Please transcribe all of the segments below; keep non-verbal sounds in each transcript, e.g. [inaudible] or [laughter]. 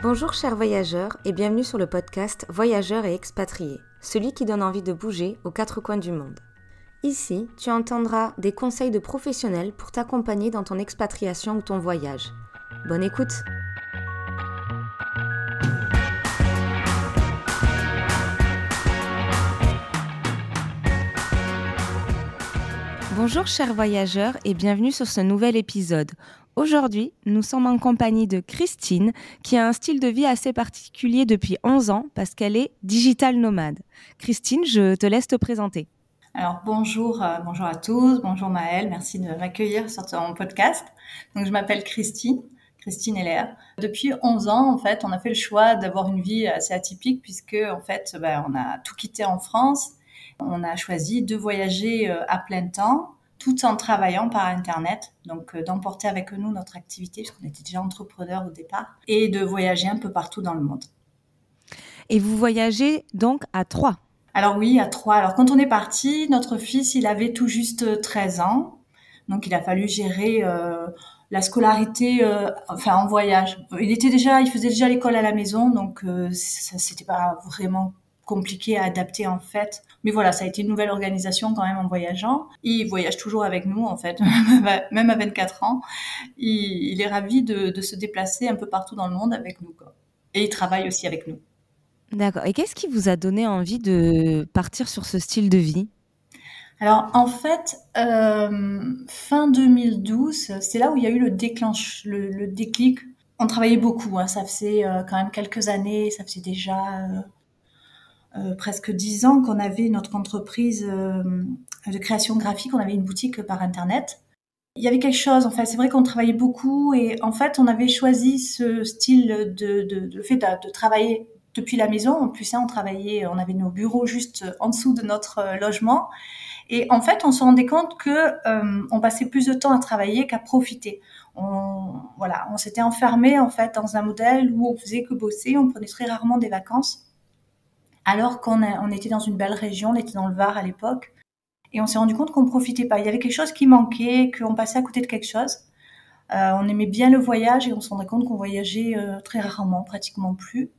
Bonjour chers voyageurs et bienvenue sur le podcast Voyageurs et expatriés, celui qui donne envie de bouger aux quatre coins du monde. Ici, tu entendras des conseils de professionnels pour t'accompagner dans ton expatriation ou ton voyage. Bonne écoute Bonjour chers voyageurs et bienvenue sur ce nouvel épisode. Aujourd'hui, nous sommes en compagnie de Christine qui a un style de vie assez particulier depuis 11 ans parce qu'elle est digital nomade. Christine, je te laisse te présenter. Alors bonjour, euh, bonjour à tous, bonjour Maëlle, merci de m'accueillir sur ton podcast. Donc je m'appelle Christine, Christine Heller. Depuis 11 ans, en fait, on a fait le choix d'avoir une vie assez atypique puisque en fait, ben, on a tout quitté en France on a choisi de voyager euh, à plein temps tout en travaillant par Internet, donc euh, d'emporter avec nous notre activité, puisqu'on était déjà entrepreneur au départ, et de voyager un peu partout dans le monde. Et vous voyagez donc à trois Alors oui, à trois. Alors quand on est parti, notre fils, il avait tout juste 13 ans, donc il a fallu gérer euh, la scolarité, enfin en voyage. Il était déjà, il faisait déjà l'école à la maison, donc ça c'était pas vraiment compliqué à adapter en fait. Mais voilà, ça a été une nouvelle organisation quand même en voyageant. Il voyage toujours avec nous en fait, [laughs] même à 24 ans. Il, est ravi de, se déplacer un peu partout dans le monde avec nous. Et il travaille aussi avec nous. D'accord. Et qu'est-ce qui vous a donné envie de partir sur ce style de vie? Alors en fait, euh, fin 2012, c'est là où il y a eu le déclenche, le, déclic. On travaillait beaucoup, hein. ça faisait euh, quand même quelques années, ça faisait déjà euh, euh, presque dix ans qu'on avait notre entreprise euh, de création graphique, on avait une boutique par internet. Il y avait quelque chose, en fait, c'est vrai qu'on travaillait beaucoup et en fait, on avait choisi ce style de, de, fait de, travailler depuis la maison. En plus, hein, on travaillait, on avait nos bureaux juste en dessous de notre euh, logement. Et en fait, on se rendait compte que on passait plus de temps à travailler qu'à profiter. On, voilà, on s'était enfermé en fait dans un modèle où on faisait que bosser, on prenait très rarement des vacances alors qu'on on était dans une belle région, on était dans le Var à l'époque, et on s'est rendu compte qu'on profitait pas. Il y avait quelque chose qui manquait, qu'on passait à côté de quelque chose. Euh, on aimait bien le voyage et on se rendait compte qu'on voyageait euh, très rarement, pratiquement plus.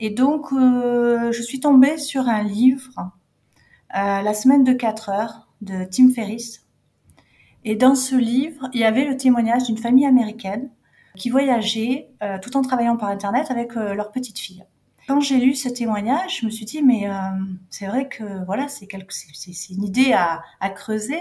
Et donc, euh, je suis tombée sur un livre, La semaine de 4 heures, de Tim Ferriss. Et dans ce livre, il y avait le témoignage d'une famille américaine qui voyageait tout en travaillant par Internet avec leur petite fille. Quand j'ai lu ce témoignage, je me suis dit, mais euh, c'est vrai que voilà, c'est une idée à, creuser.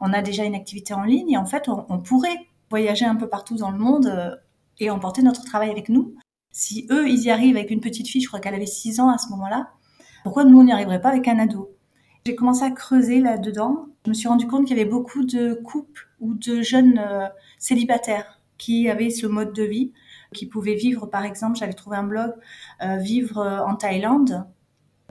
On a déjà une activité en ligne et en fait, on, pourrait voyager un peu partout dans le monde euh, et emporter notre travail avec nous. Si eux, ils y arrivent avec une petite fille, je crois qu'elle avait 6 ans à ce moment-là, pourquoi nous, on n'y arriverait pas avec un ado? J'ai commencé à creuser là-dedans. Je me suis rendu compte qu'il y avait beaucoup de couples ou de jeunes euh, célibataires qui avaient ce mode de vie qui pouvait vivre, par exemple, j'avais trouvé un blog, euh, vivre euh, en Thaïlande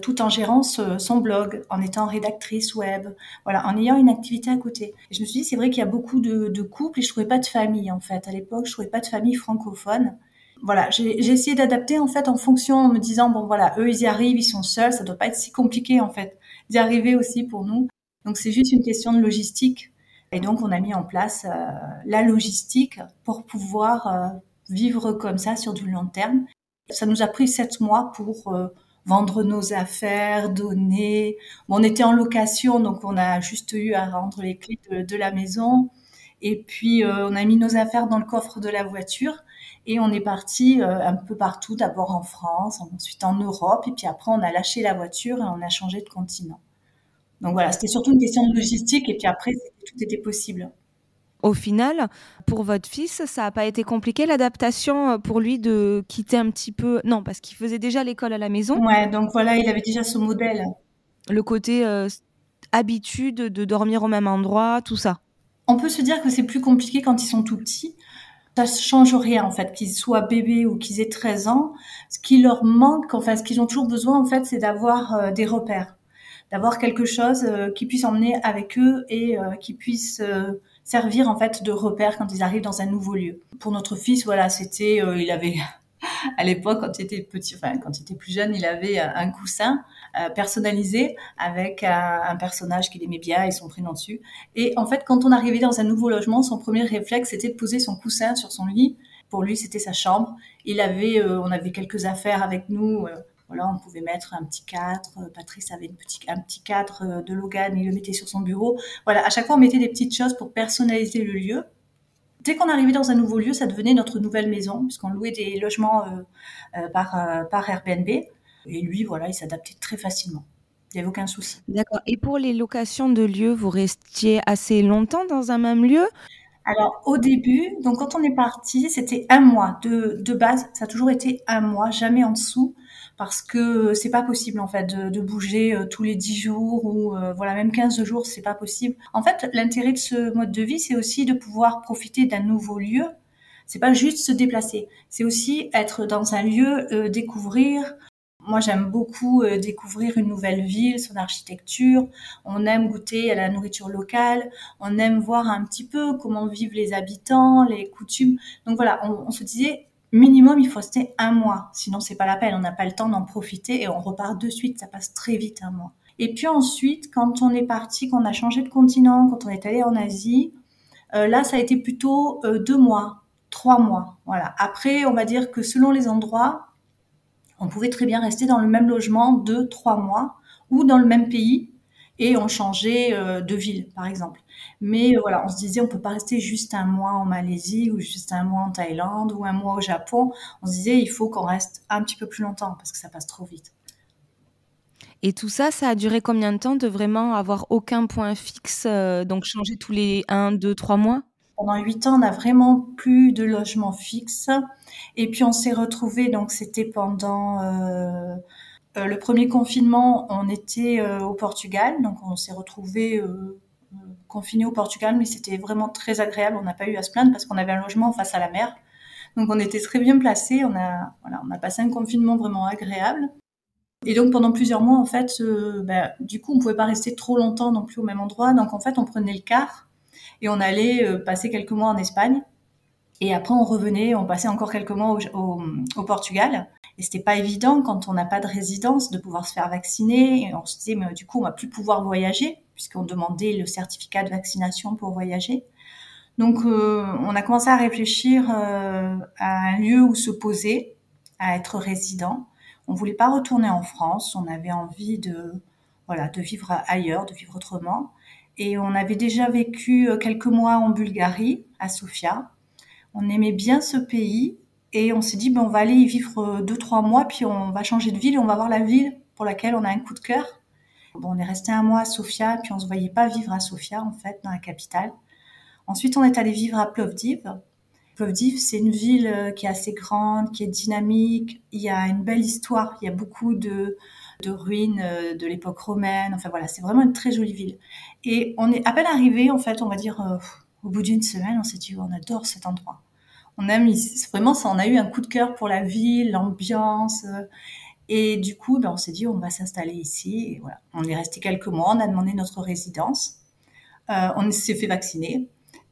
tout en gérant son blog, en étant rédactrice web, voilà, en ayant une activité à côté. Je me suis dit, c'est vrai qu'il y a beaucoup de, couples et je trouvais pas de famille en fait. À l'époque, je trouvais pas de famille francophone. Voilà, j'ai essayé d'adapter en fait en fonction, en me disant bon voilà, eux ils y arrivent, ils sont seuls, ça doit pas être si compliqué en fait d'y arriver aussi pour nous. Donc c'est juste une question de logistique. Et donc on a mis en place euh, la logistique pour pouvoir vivre comme ça sur du long terme. Ça nous a pris sept mois pour euh, vendre nos affaires, donner. on était en location, donc on a juste eu à rendre les clés de, la maison. Et puis euh, on a mis nos affaires dans le coffre de la voiture et on est parti euh, un peu partout, d'abord en France, ensuite en Europe, et puis après on a lâché la voiture et on a changé de continent. Donc voilà, c'était surtout une question de logistique et puis après tout était possible. Au final, pour votre fils, ça n'a pas été compliqué l'adaptation euh, pour lui de quitter un petit peu. Non, parce qu'il faisait déjà l'école à la maison. Ouais, donc voilà, il avait déjà ce modèle. Le côté euh, habitude de dormir au même endroit, tout ça. On peut se dire que c'est plus compliqué quand ils sont tout petits. Ça ne change rien en fait, qu'ils soient bébés ou qu'ils aient 13 ans. Ce qui leur manque, enfin ce qu'ils ont toujours besoin en fait, c'est d'avoir euh, des repères, d'avoir quelque chose qui puisse emmener avec eux et qui puisse servir en fait de repère quand ils arrivent dans un nouveau lieu. Pour notre fils, voilà, c'était, euh, il avait [laughs] à l'époque quand il était petit, enfin quand il était plus jeune, il avait un coussin euh, personnalisé avec un, personnage qu'il aimait bien et son prénom dessus. Et en fait, quand on arrivait dans un nouveau logement, son premier réflexe c'était de poser son coussin sur son lit. Pour lui, c'était sa chambre Il avait, on avait quelques affaires avec nous. Voilà, on pouvait mettre un petit cadre. Patrice avait une un petit cadre de Logan, il le mettait sur son bureau. Voilà, à chaque fois, on mettait des petites choses pour personnaliser le lieu. Dès qu'on arrivait dans un nouveau lieu, ça devenait notre nouvelle maison, puisqu'on louait des logements par, par Airbnb. Et lui, voilà, il s'adaptait très facilement. Il n'y avait aucun souci. D'accord. Et pour les locations de lieux, vous restiez assez longtemps dans un même lieu? Alors au début, donc quand on est parti, c'était un mois de, de base. Ça a toujours été un mois, jamais en dessous, parce que c'est pas possible en fait de, de bouger euh, tous les 10 jours ou euh, voilà même 15 jours, c'est pas possible. En fait, l'intérêt de ce mode de vie, c'est aussi de pouvoir profiter d'un nouveau lieu. C'est pas juste se déplacer, c'est aussi être dans un lieu, euh, découvrir, moi, j'aime beaucoup euh, découvrir une nouvelle ville, son architecture. On aime goûter à la nourriture locale. On aime voir un petit peu comment vivent les habitants, les coutumes. Donc voilà, on, se disait minimum, il faut rester un mois. Sinon, c'est pas la peine. On n'a pas le temps d'en profiter et on repart de suite. Ça passe très vite un mois. Et puis ensuite, quand on est parti, qu'on a changé de continent, quand on est allé en Asie, euh, là, ça a été plutôt euh, deux mois, trois mois. Voilà. Après, on va dire que selon les endroits, on pouvait très bien rester dans le même logement deux, trois mois ou dans le même pays et on changeait euh, de ville, par exemple. Mais euh, voilà, on se disait, on peut pas rester juste un mois en Malaisie ou juste un mois en Thaïlande ou un mois au Japon. On se disait, il faut qu'on reste un petit peu plus longtemps parce que ça passe trop vite. Et tout ça, ça a duré combien de temps de vraiment avoir aucun point fixe, euh, donc changer tous les un, deux, trois mois? Pendant huit ans, on n'a vraiment plus de logement fixe. Et puis on s'est retrouvé, donc c'était pendant euh, euh, le premier confinement, on était euh, au Portugal, donc on s'est retrouvé confiné au Portugal, mais c'était vraiment très agréable. On n'a pas eu à se plaindre parce qu'on avait un logement face à la mer, donc on était très bien placés. On a, voilà, on a passé un confinement vraiment agréable. Et donc pendant plusieurs mois, en fait, ben, du coup, on pouvait pas rester trop longtemps non plus au même endroit. Donc en fait, on prenait le car et on allait euh, passer quelques mois en Espagne. Et après, on revenait, on passait encore quelques mois au, Portugal. Et c'était pas évident quand on n'a pas de résidence de pouvoir se faire vacciner. Et on se disait, mais du coup, on va plus pouvoir voyager puisqu'on demandait le certificat de vaccination pour voyager. Donc, euh, on a commencé à réfléchir euh, à un lieu où se poser, à être résident. On voulait pas retourner en France. On avait envie de, voilà, de vivre ailleurs, de vivre autrement. Et on avait déjà vécu euh, quelques mois en Bulgarie, à Sofia. On aimait bien ce pays et on s'est dit, ben, on va aller y vivre euh, deux, trois mois, puis on va changer de ville et on va voir la ville pour laquelle on a un coup de cœur. Bon, on est resté un mois à Sofia, puis on se voyait pas vivre à Sofia, en fait, dans la capitale. Ensuite, on est allé vivre à Plovdiv. Plovdiv, c'est une ville euh, qui est assez grande, qui est dynamique. Il y a une belle histoire. Il y a beaucoup de, de ruines euh, de l'époque romaine. Enfin voilà, c'est vraiment une très jolie ville. Et on est à peine arrivé, en fait, on va dire, euh, au bout d'une semaine, on s'est dit, on adore cet endroit. On aime, vraiment, ça, on a eu un coup de cœur pour la ville, l'ambiance. Euh, et du coup, ben, on s'est dit, on va s'installer ici. Voilà. On est resté quelques mois, on a demandé notre résidence. on s'est fait vacciner.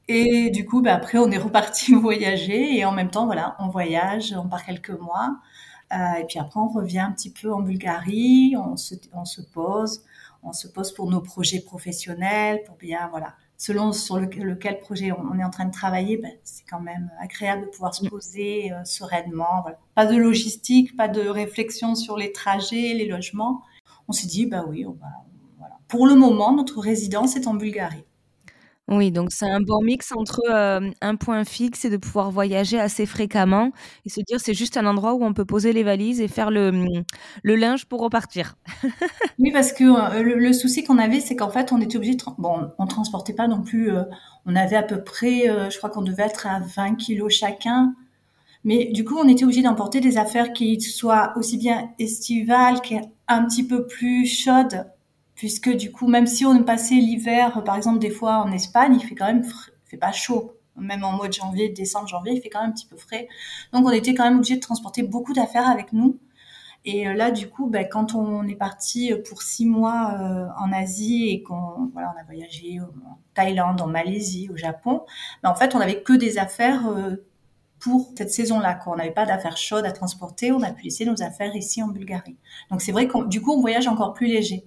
Et du coup, ben, après, on est reparti [laughs] voyager. Et en même temps, voilà, on voyage, on part quelques mois. Euh, et puis après, on revient un petit peu en Bulgarie, on se, on se pose, on se pose pour nos projets professionnels, pour bien, voilà, selon sur lequel projet on, est en train de travailler, ben, c'est quand même agréable de pouvoir se poser euh, sereinement. Voilà. Pas de logistique, pas de réflexion sur les trajets, les logements. On s'est dit, bah oui, on va, voilà. Pour le moment, notre résidence est en Bulgarie. Oui, donc c'est un bon mix entre, un point fixe et de pouvoir voyager assez fréquemment et se dire: «C'est juste un endroit où on peut poser les valises et faire le, mmh, le linge pour repartir». [laughs] Oui, parce que, le souci qu'on avait, c'est qu'en fait, on était obligé de bon, on transportait pas non plus, on avait à peu près, je crois qu'on devait être à 20 kilos chacun. Mais du coup, on était obligé d'emporter des affaires qui soient aussi bien estivales qu'un petit peu plus chaudes puisque du coup, même si on passait l'hiver, par exemple, des fois en Espagne, il fait quand même, il fait pas chaud. Même en mois de janvier, décembre, janvier, il fait quand même un petit peu frais. Donc, on était quand même obligé de transporter beaucoup d'affaires avec nous. Et euh, là, du coup, ben, quand on est parti pour six mois euh, en Asie et qu'on voilà, on a voyagé en Thaïlande, en Malaisie, au Japon, ben, en fait, on n'avait que des affaires euh, pour cette saison-là. On n'avait pas d'affaires chaudes à transporter, on a pu laisser nos affaires ici en Bulgarie. Donc c'est vrai que du coup, on voyage encore plus léger.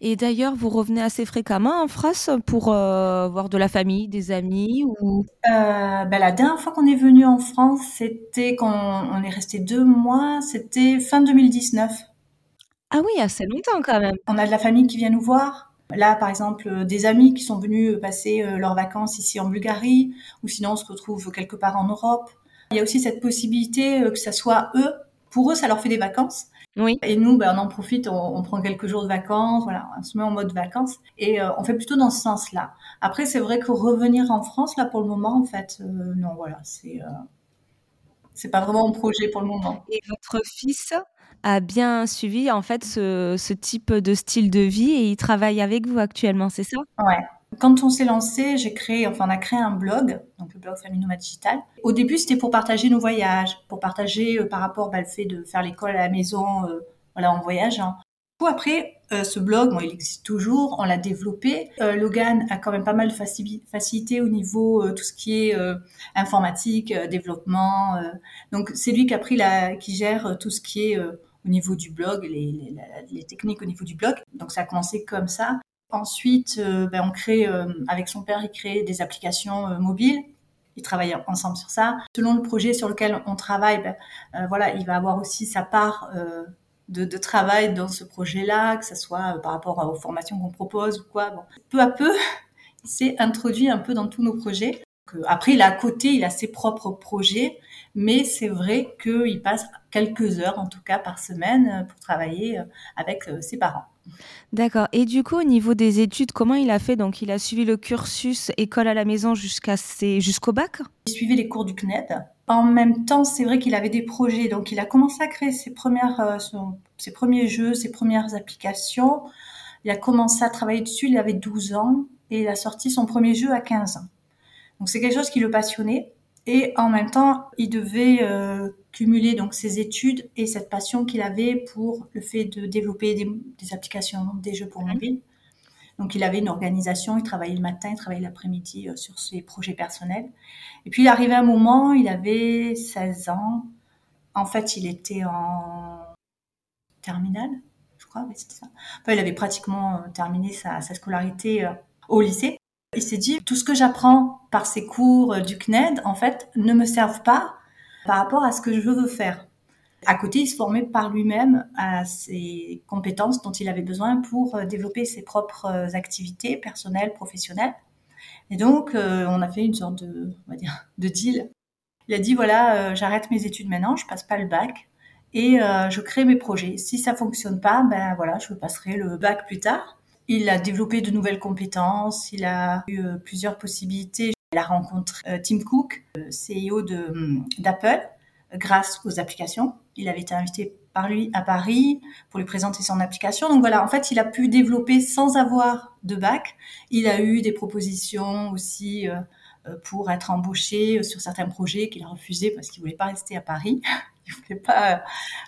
Et d'ailleurs, vous revenez assez fréquemment en France pour euh, voir de la famille, des amis ou? Euh, ben, La dernière fois qu'on est venu en France, c'était quand on est resté deux mois, c'était fin 2019. Ah oui, assez longtemps quand même. On a de la famille qui vient nous voir. Là, par exemple, des amis qui sont venus passer euh, leurs vacances ici en Bulgarie, ou sinon on se retrouve quelque part en Europe. Il y a aussi cette possibilité que ça soit eux, pour eux, ça leur fait des vacances. Oui. Et nous, ben, on en profite, on, prend quelques jours de vacances, voilà, on se met en mode vacances et euh, on fait plutôt dans ce sens-là. Après, c'est vrai que revenir en France, là, pour le moment, en fait, euh, non, voilà, c'est euh, c'est pas vraiment un projet pour le moment. Et votre fils a bien suivi en fait ce, ce type de style de vie et il travaille avec vous actuellement, c'est ça? Ouais, quand on s'est lancé, j'ai créé, enfin, on a créé un blog, donc le blog Famille Nomade Digital. Au début, c'était pour partager nos voyages, pour partager euh, par rapport bah, le fait de faire l'école à la maison, euh, voilà, en voyage. Hein. Après, euh, ce blog, bon, il existe toujours, on l'a développé. Logan a quand même pas mal facilité au niveau tout ce qui est informatique, développement. donc c'est lui qui a pris la, qui gère tout ce qui est au niveau du blog, les, techniques au niveau du blog. Donc ça a commencé comme ça. Ensuite, euh, ben, on crée, euh, avec son père, il crée des applications euh, mobiles. Ils travaillent ensemble sur ça. Selon le projet sur lequel on travaille, ben, voilà, il va avoir aussi sa part de, travail dans ce projet-là, que ce soit par rapport aux formations qu'on propose ou quoi. Peu à peu, [laughs] il s'est introduit un peu dans tous nos projets. Après, il a à côté, il a ses propres projets, mais c'est vrai qu'il passe quelques heures, en tout cas par semaine, pour travailler avec ses parents. D'accord. Et du coup, au niveau des études, comment il a fait? Donc, il a suivi le cursus école à la maison jusqu'à jusqu'au bac? Il suivait les cours du CNED. En même temps, c'est vrai qu'il avait des projets. Donc, il a commencé à créer ses, premières, euh, ses premiers jeux, ses premières applications. Il a commencé à travailler dessus, il avait 12 ans. Et il a sorti son premier jeu à 15 ans. Donc, c'est quelque chose qui le passionnait. Et en même temps, il devait euh, cumuler donc ses études et cette passion qu'il avait pour le fait de développer des, applications, des jeux pour mobile. Donc il avait une organisation, il travaillait le matin, il travaillait l'après-midi euh, sur ses projets personnels. Et puis il arrivait un moment, il avait 16 ans. En fait, il était en terminale, je crois, c'était ça. Enfin, il avait pratiquement euh, terminé sa, sa scolarité au lycée. Il s'est dit, tout ce que j'apprends par ces cours euh, du CNED, en fait, ne me servent pas par rapport à ce que je veux faire. À côté, il se formait par lui-même à ses compétences dont il avait besoin pour euh, développer ses propres euh, activités personnelles, professionnelles. Et donc, on a fait une sorte de, de deal. Il a dit voilà, j'arrête mes études maintenant, je passe pas le bac et je crée mes projets. Si ça fonctionne pas, ben voilà, je passerai le bac plus tard. Il a développé de nouvelles compétences, il a eu euh, plusieurs possibilités. Il a rencontré euh, Tim Cook, euh, CEO d'Apple, grâce aux applications. Il avait été invité par lui à Paris pour lui présenter son application. Donc voilà, en fait, il a pu développer sans avoir de bac. Il a eu des propositions aussi pour être embauché sur certains projets qu'il a refusé parce qu'il voulait pas rester à Paris. [laughs] Il voulait pas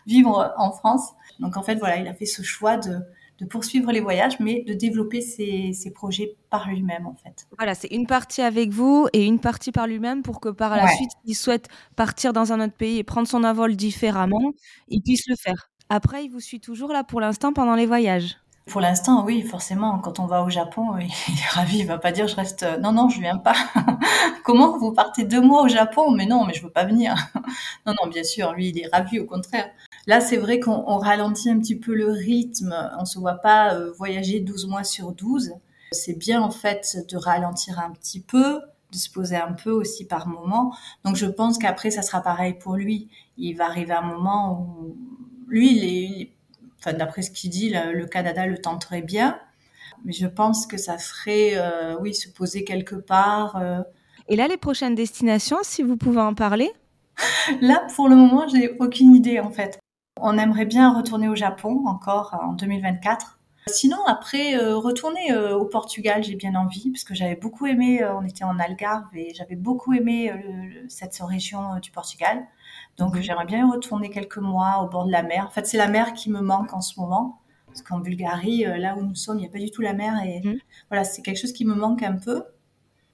vivre en France. Donc en fait, voilà, il a fait ce choix de de poursuivre les voyages, mais de développer ses, projets par lui-même, en fait. Voilà, c'est une partie avec vous et une partie par lui-même pour que par la suite, il souhaite partir dans un autre pays et prendre son envol différemment, il puisse le faire. Après, il vous suit toujours là pour l'instant pendant les voyages. Pour l'instant, oui, forcément. Quand on va au Japon, [laughs] il est ravi. Il va pas dire je reste. Non, non, je viens pas. [laughs] Comment vous partez deux mois au Japon? Mais non, mais je veux pas venir. [laughs] non, non, bien sûr. Lui, il est ravi. Au contraire. Là, c'est vrai qu'on ralentit un petit peu le rythme. On se voit pas euh, voyager 12 mois sur 12. C'est bien en fait de ralentir un petit peu, de se poser un peu aussi par moment. Donc je pense qu'après ça sera pareil pour lui. Il va arriver un moment où lui, il est, enfin d'après ce qu'il dit, le, Canada le tenterait bien. Mais je pense que ça serait, euh, oui, se poser quelque part. Euh. Et là, les prochaines destinations, si vous pouvez en parler? Là, pour le moment, j'ai aucune idée en fait. On aimerait bien retourner au Japon encore en 2024. Sinon, après, euh, retourner euh, au Portugal, j'ai bien envie, parce que j'avais beaucoup aimé, on était en Algarve et j'avais beaucoup aimé cette région du Portugal. Donc, mhm. j'aimerais bien retourner quelques mois au bord de la mer. En fait, c'est la mer qui me manque en ce moment. Parce qu'en Bulgarie, là où nous sommes, il n'y a pas du tout la mer. Et mhm. voilà, c'est quelque chose qui me manque un peu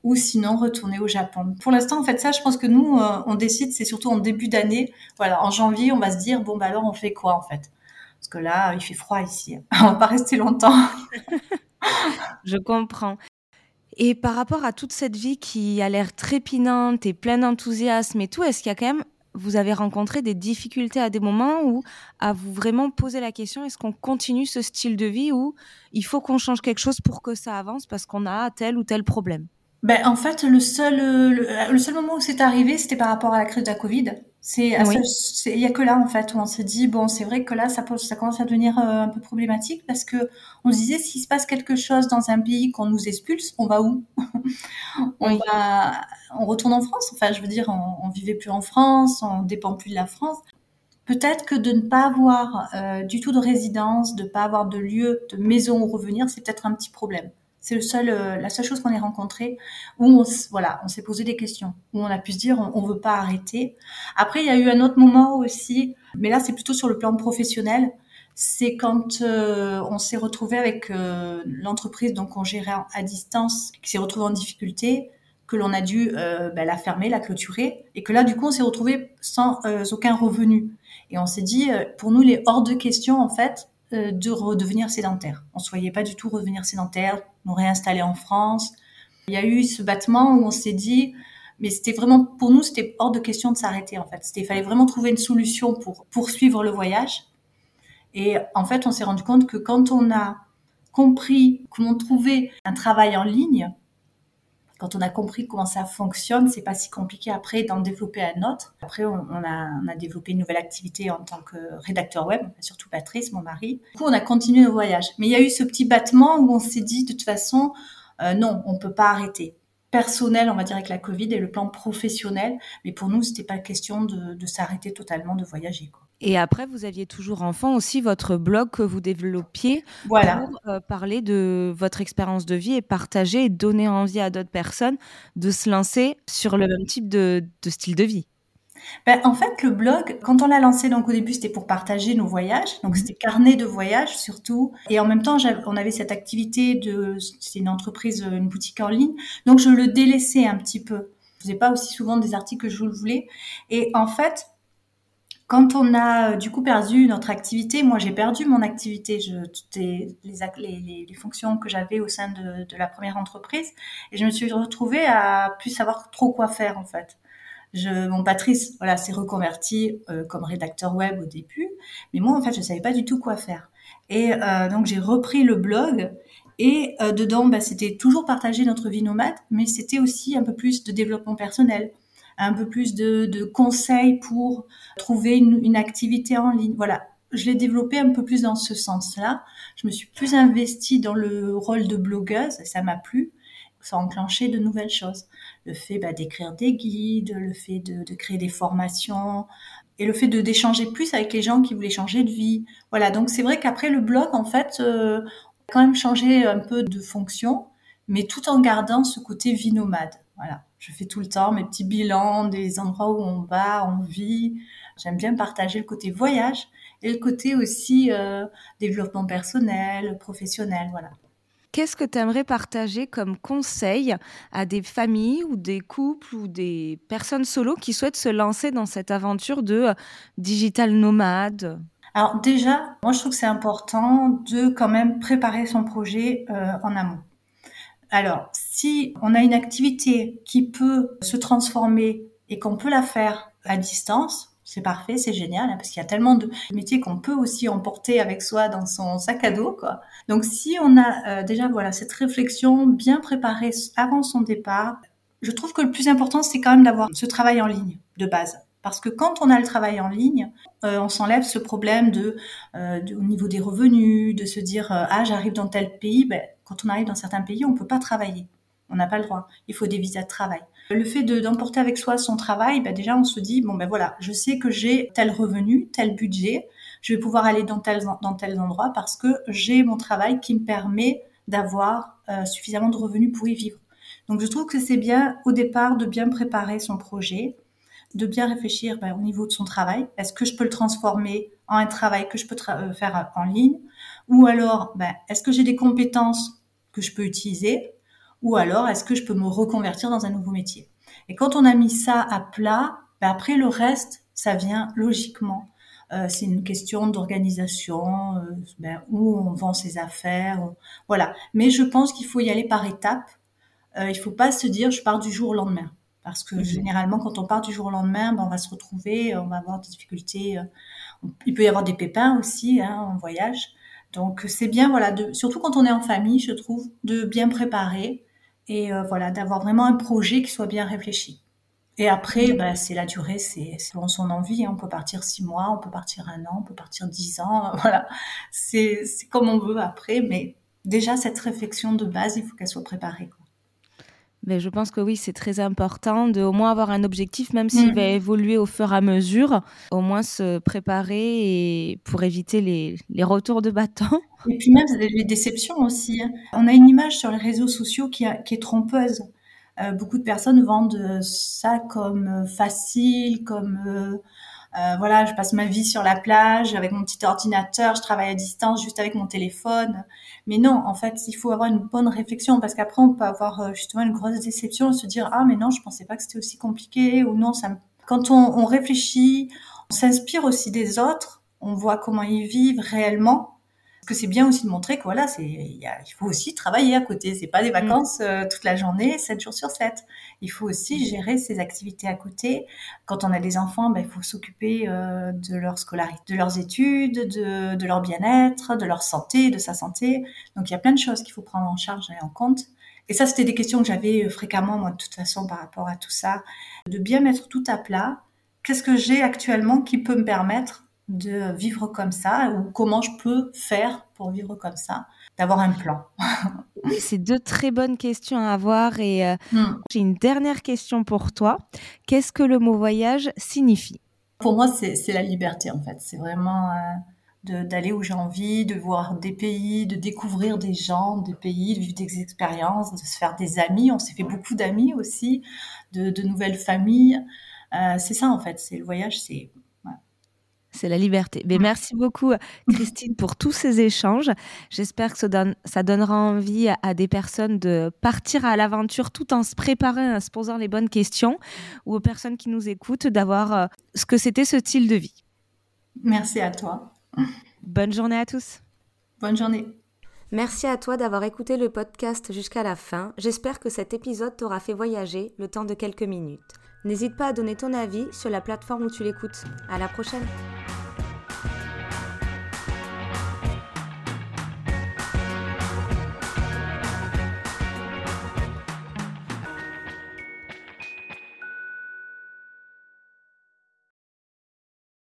ou sinon retourner au Japon. Pour l'instant, en fait, ça, je pense que nous, euh, on décide, c'est surtout en début d'année. Voilà, en janvier, on va se dire, bon, bah alors, on fait quoi, en fait? Parce que là, il fait froid ici. [laughs] On va pas rester longtemps. [laughs] [laughs] Je comprends. Et par rapport à toute cette vie qui a l'air trépinante et pleine d'enthousiasme et tout, est-ce qu'il y a quand même, vous avez rencontré des difficultés à des moments où à vous vraiment poser la question, est-ce qu'on continue ce style de vie ou il faut qu'on change quelque chose pour que ça avance parce qu'on a tel ou tel problème? Ben, en fait, le seul, le, seul moment où c'est arrivé, c'était par rapport à la crise de la Covid. C'est, il y a que là, en fait, où on s'est dit, bon, c'est vrai que là, ça, pose, ça commence à devenir euh, un peu problématique parce que on se disait, s'il se passe quelque chose dans un pays qu'on nous expulse, on va où? [laughs] on va, on retourne en France? Enfin, je veux dire, on, on vivait plus en France, on dépend plus de la France. Peut-être que de ne pas avoir euh, du tout de résidence, de ne pas avoir de lieu, de maison où revenir, c'est peut-être un petit problème. C'est le seul, euh, la seule chose qu'on ait rencontrée où on, voilà, on s'est posé des questions, où on a pu se dire on, ne veut pas arrêter. Après, il y a eu un autre moment aussi, mais là c'est plutôt sur le plan professionnel. C'est quand euh, on s'est retrouvé avec euh, l'entreprise donc on gérait à distance, qui s'est retrouvée en difficulté, que l'on a dû ben, la fermer, la clôturer, et que là du coup on s'est retrouvé sans aucun revenu. Et on s'est dit, pour nous, il est hors de question en fait de redevenir sédentaire. On ne soyait pas du tout redevenir sédentaire, nous réinstaller en France. Il y a eu ce battement où on s'est dit, mais c'était vraiment pour nous, c'était hors de question de s'arrêter en fait. Il fallait vraiment trouver une solution pour poursuivre le voyage. Et en fait, on s'est rendu compte que quand on a compris comment trouver un travail en ligne, quand on a compris comment ça fonctionne, c'est pas si compliqué après d'en développer un autre. Après, on, a, développé une nouvelle activité en tant que rédacteur web, surtout Patrice, mon mari. Du coup, on a continué nos voyages. Mais il y a eu ce petit battement où on s'est dit, de toute façon, euh, non, on peut pas arrêter. Personnel, on va dire avec la Covid et le plan professionnel, mais pour nous, c'était pas question de, s'arrêter totalement de voyager. Et après, vous aviez toujours enfant aussi votre blog que vous développiez voilà. pour euh, parler de votre expérience de vie et partager et donner envie à d'autres personnes de se lancer sur le même type de, de style de vie. Ben, en fait, le blog, quand on l'a lancé, donc au début, c'était pour partager nos voyages. Donc, c'était carnet de voyage surtout. Et en même temps, on avait cette activité de, c'est une entreprise, une boutique en ligne. Donc, je le délaissais un petit peu. Je faisais pas aussi souvent des articles que je le voulais. Et en fait, quand on a euh, du coup perdu notre activité, moi j'ai perdu mon activité, les, fonctions que j'avais au sein de, la première entreprise, et je me suis retrouvée à plus savoir trop quoi faire en fait. Mon Patrice, voilà, s'est reconverti euh, comme rédacteur web au début, mais moi en fait je savais pas du tout quoi faire. Et euh, donc j'ai repris le blog. Et dedans, bah, c'était toujours partager notre vie nomade, mais c'était aussi un peu plus de développement personnel un peu plus de, de conseils pour trouver une, une, activité en ligne. Voilà, je l'ai développé un peu plus dans ce sens-là. Je me suis plus investie dans le rôle de blogueuse, ça m'a plu. Ça a enclenché de nouvelles choses. Le fait bah, d'écrire des guides, le fait de, de, créer des formations, et le fait de d'échanger plus avec les gens qui voulaient changer de vie. Voilà, donc c'est vrai qu'après le blog, en fait, euh, a quand même changé un peu de fonction, mais tout en gardant ce côté vie nomade. Voilà je fais tout le temps mes petits bilans des endroits où on va, on vit. J'aime bien partager le côté voyage et le côté aussi euh, développement personnel, professionnel, voilà. Qu'est-ce que tu aimerais partager comme conseil à des familles ou des couples ou des personnes solo qui souhaitent se lancer dans cette aventure de euh, digital nomade? Alors déjà, moi je trouve que c'est important de quand même préparer son projet euh, en amont. Alors, si on a une activité qui peut se transformer et qu'on peut la faire à distance, c'est parfait, c'est génial, hein, parce qu'il y a tellement de métiers qu'on peut aussi emporter avec soi dans son sac à dos. Donc, si on a euh, déjà voilà cette réflexion bien préparée avant son départ, je trouve que le plus important, c'est quand même d'avoir ce travail en ligne de base. Parce que quand on a le travail en ligne, euh, on s'enlève ce problème de, euh, au niveau des revenus, de se dire ah j'arrive dans tel pays. Ben, quand on arrive dans certains pays, on peut pas travailler, on n'a pas le droit. Il faut des visas de travail. Le fait d'emporter avec soi son travail, ben déjà on se dit bon ben voilà, je sais que j'ai tel revenu, tel budget, je vais pouvoir aller dans tel dans tel endroit parce que j'ai mon travail qui me permet d'avoir suffisamment de revenus pour y vivre. Donc je trouve que c'est bien au départ de bien préparer son projet, de bien réfléchir ben, au niveau de son travail. Est-ce que je peux le transformer en un travail que je peux euh, faire en ligne? Ou alors, ben, est-ce que j'ai des compétences que je peux utiliser? Ou alors, est-ce que je peux me reconvertir dans un nouveau métier? Et quand on a mis ça à plat, ben, après le reste, ça vient logiquement. Euh, c'est une question d'organisation, euh, ben, où on vend ses affaires, voilà. Mais je pense qu'il faut y aller par étapes. Euh, il faut pas se dire je pars du jour au lendemain, parce que mhm. généralement quand on part du jour au lendemain, ben, on va se retrouver, on va avoir des difficultés. Euh, il peut y avoir des pépins aussi hein, en voyage. Donc c'est bien, voilà, de, surtout quand on est en famille, je trouve, de bien préparer et euh, voilà, d'avoir vraiment un projet qui soit bien réfléchi. Et après, bah, c'est la durée, c'est selon son envie. Hein. On peut partir six mois, on peut partir un an, on peut partir dix ans. [laughs] Voilà, c'est comme on veut après. Mais déjà, cette réflexion de base, il faut qu'elle soit préparée. Quoi. Mais je pense que oui, c'est très important de au moins avoir un objectif, même s'il mm. va évoluer au fur et à mesure, au moins se préparer et pour éviter les, les retours de bâton. [laughs] Et puis même les déceptions aussi. Hein. On a une image sur les réseaux sociaux qui, a, qui est trompeuse. Euh, beaucoup de personnes vendent ça comme euh, facile, comme euh, euh, voilà, je passe ma vie sur la plage avec mon petit ordinateur, je travaille à distance juste avec mon téléphone. Mais non, en fait, il faut avoir une bonne réflexion parce qu'après on peut avoir euh, justement une grosse déception et se dire ah mais non, je pensais pas que c'était aussi compliqué ou non ça. Quand on, on réfléchit, on s'inspire aussi des autres, on voit comment ils vivent réellement parce que c'est bien aussi de montrer que voilà, c'est il, faut aussi travailler à côté. C'est pas des mm. vacances euh, toute la journée, 7 jours sur 7. Il faut aussi mm. gérer ses activités à côté. Quand on a des enfants, ben, il faut s'occuper euh, de leur scolarité, de leurs études, de, de leur bien-être, de leur santé, de sa santé. Donc il y a plein de choses qu'il faut prendre en charge et en compte. Et ça, c'était des questions que j'avais euh, fréquemment, moi, de toute façon, par rapport à tout ça. De bien mettre tout à plat. Qu'est-ce que j'ai actuellement qui peut me permettre de vivre comme ça ou comment je peux faire pour vivre comme ça, d'avoir un plan. [laughs] C'est deux très bonnes questions à avoir et euh, hmm. j'ai une dernière question pour toi. Qu'est-ce que le mot voyage signifie? Pour moi, c'est la liberté en fait. C'est vraiment euh, d'aller où j'ai envie, de voir des pays, de découvrir des gens, des pays, de vivre des expériences, de se faire des amis. On s'est fait beaucoup d'amis aussi, de, nouvelles familles. Euh, c'est ça en fait. C'est le voyage, c'est c'est la liberté. Mais merci beaucoup, Christine, pour tous ces échanges. J'espère que ça, donne, ça, donnera envie à, des personnes de partir à l'aventure tout en se préparant, en se posant les bonnes questions, ou aux personnes qui nous écoutent d'avoir euh, ce que c'était ce style de vie. Merci à toi. Bonne journée à tous. Bonne journée. Merci à toi d'avoir écouté le podcast jusqu'à la fin. J'espère que cet épisode t'aura fait voyager le temps de quelques minutes. N'hésite pas à donner ton avis sur la plateforme où tu l'écoutes. À la prochaine!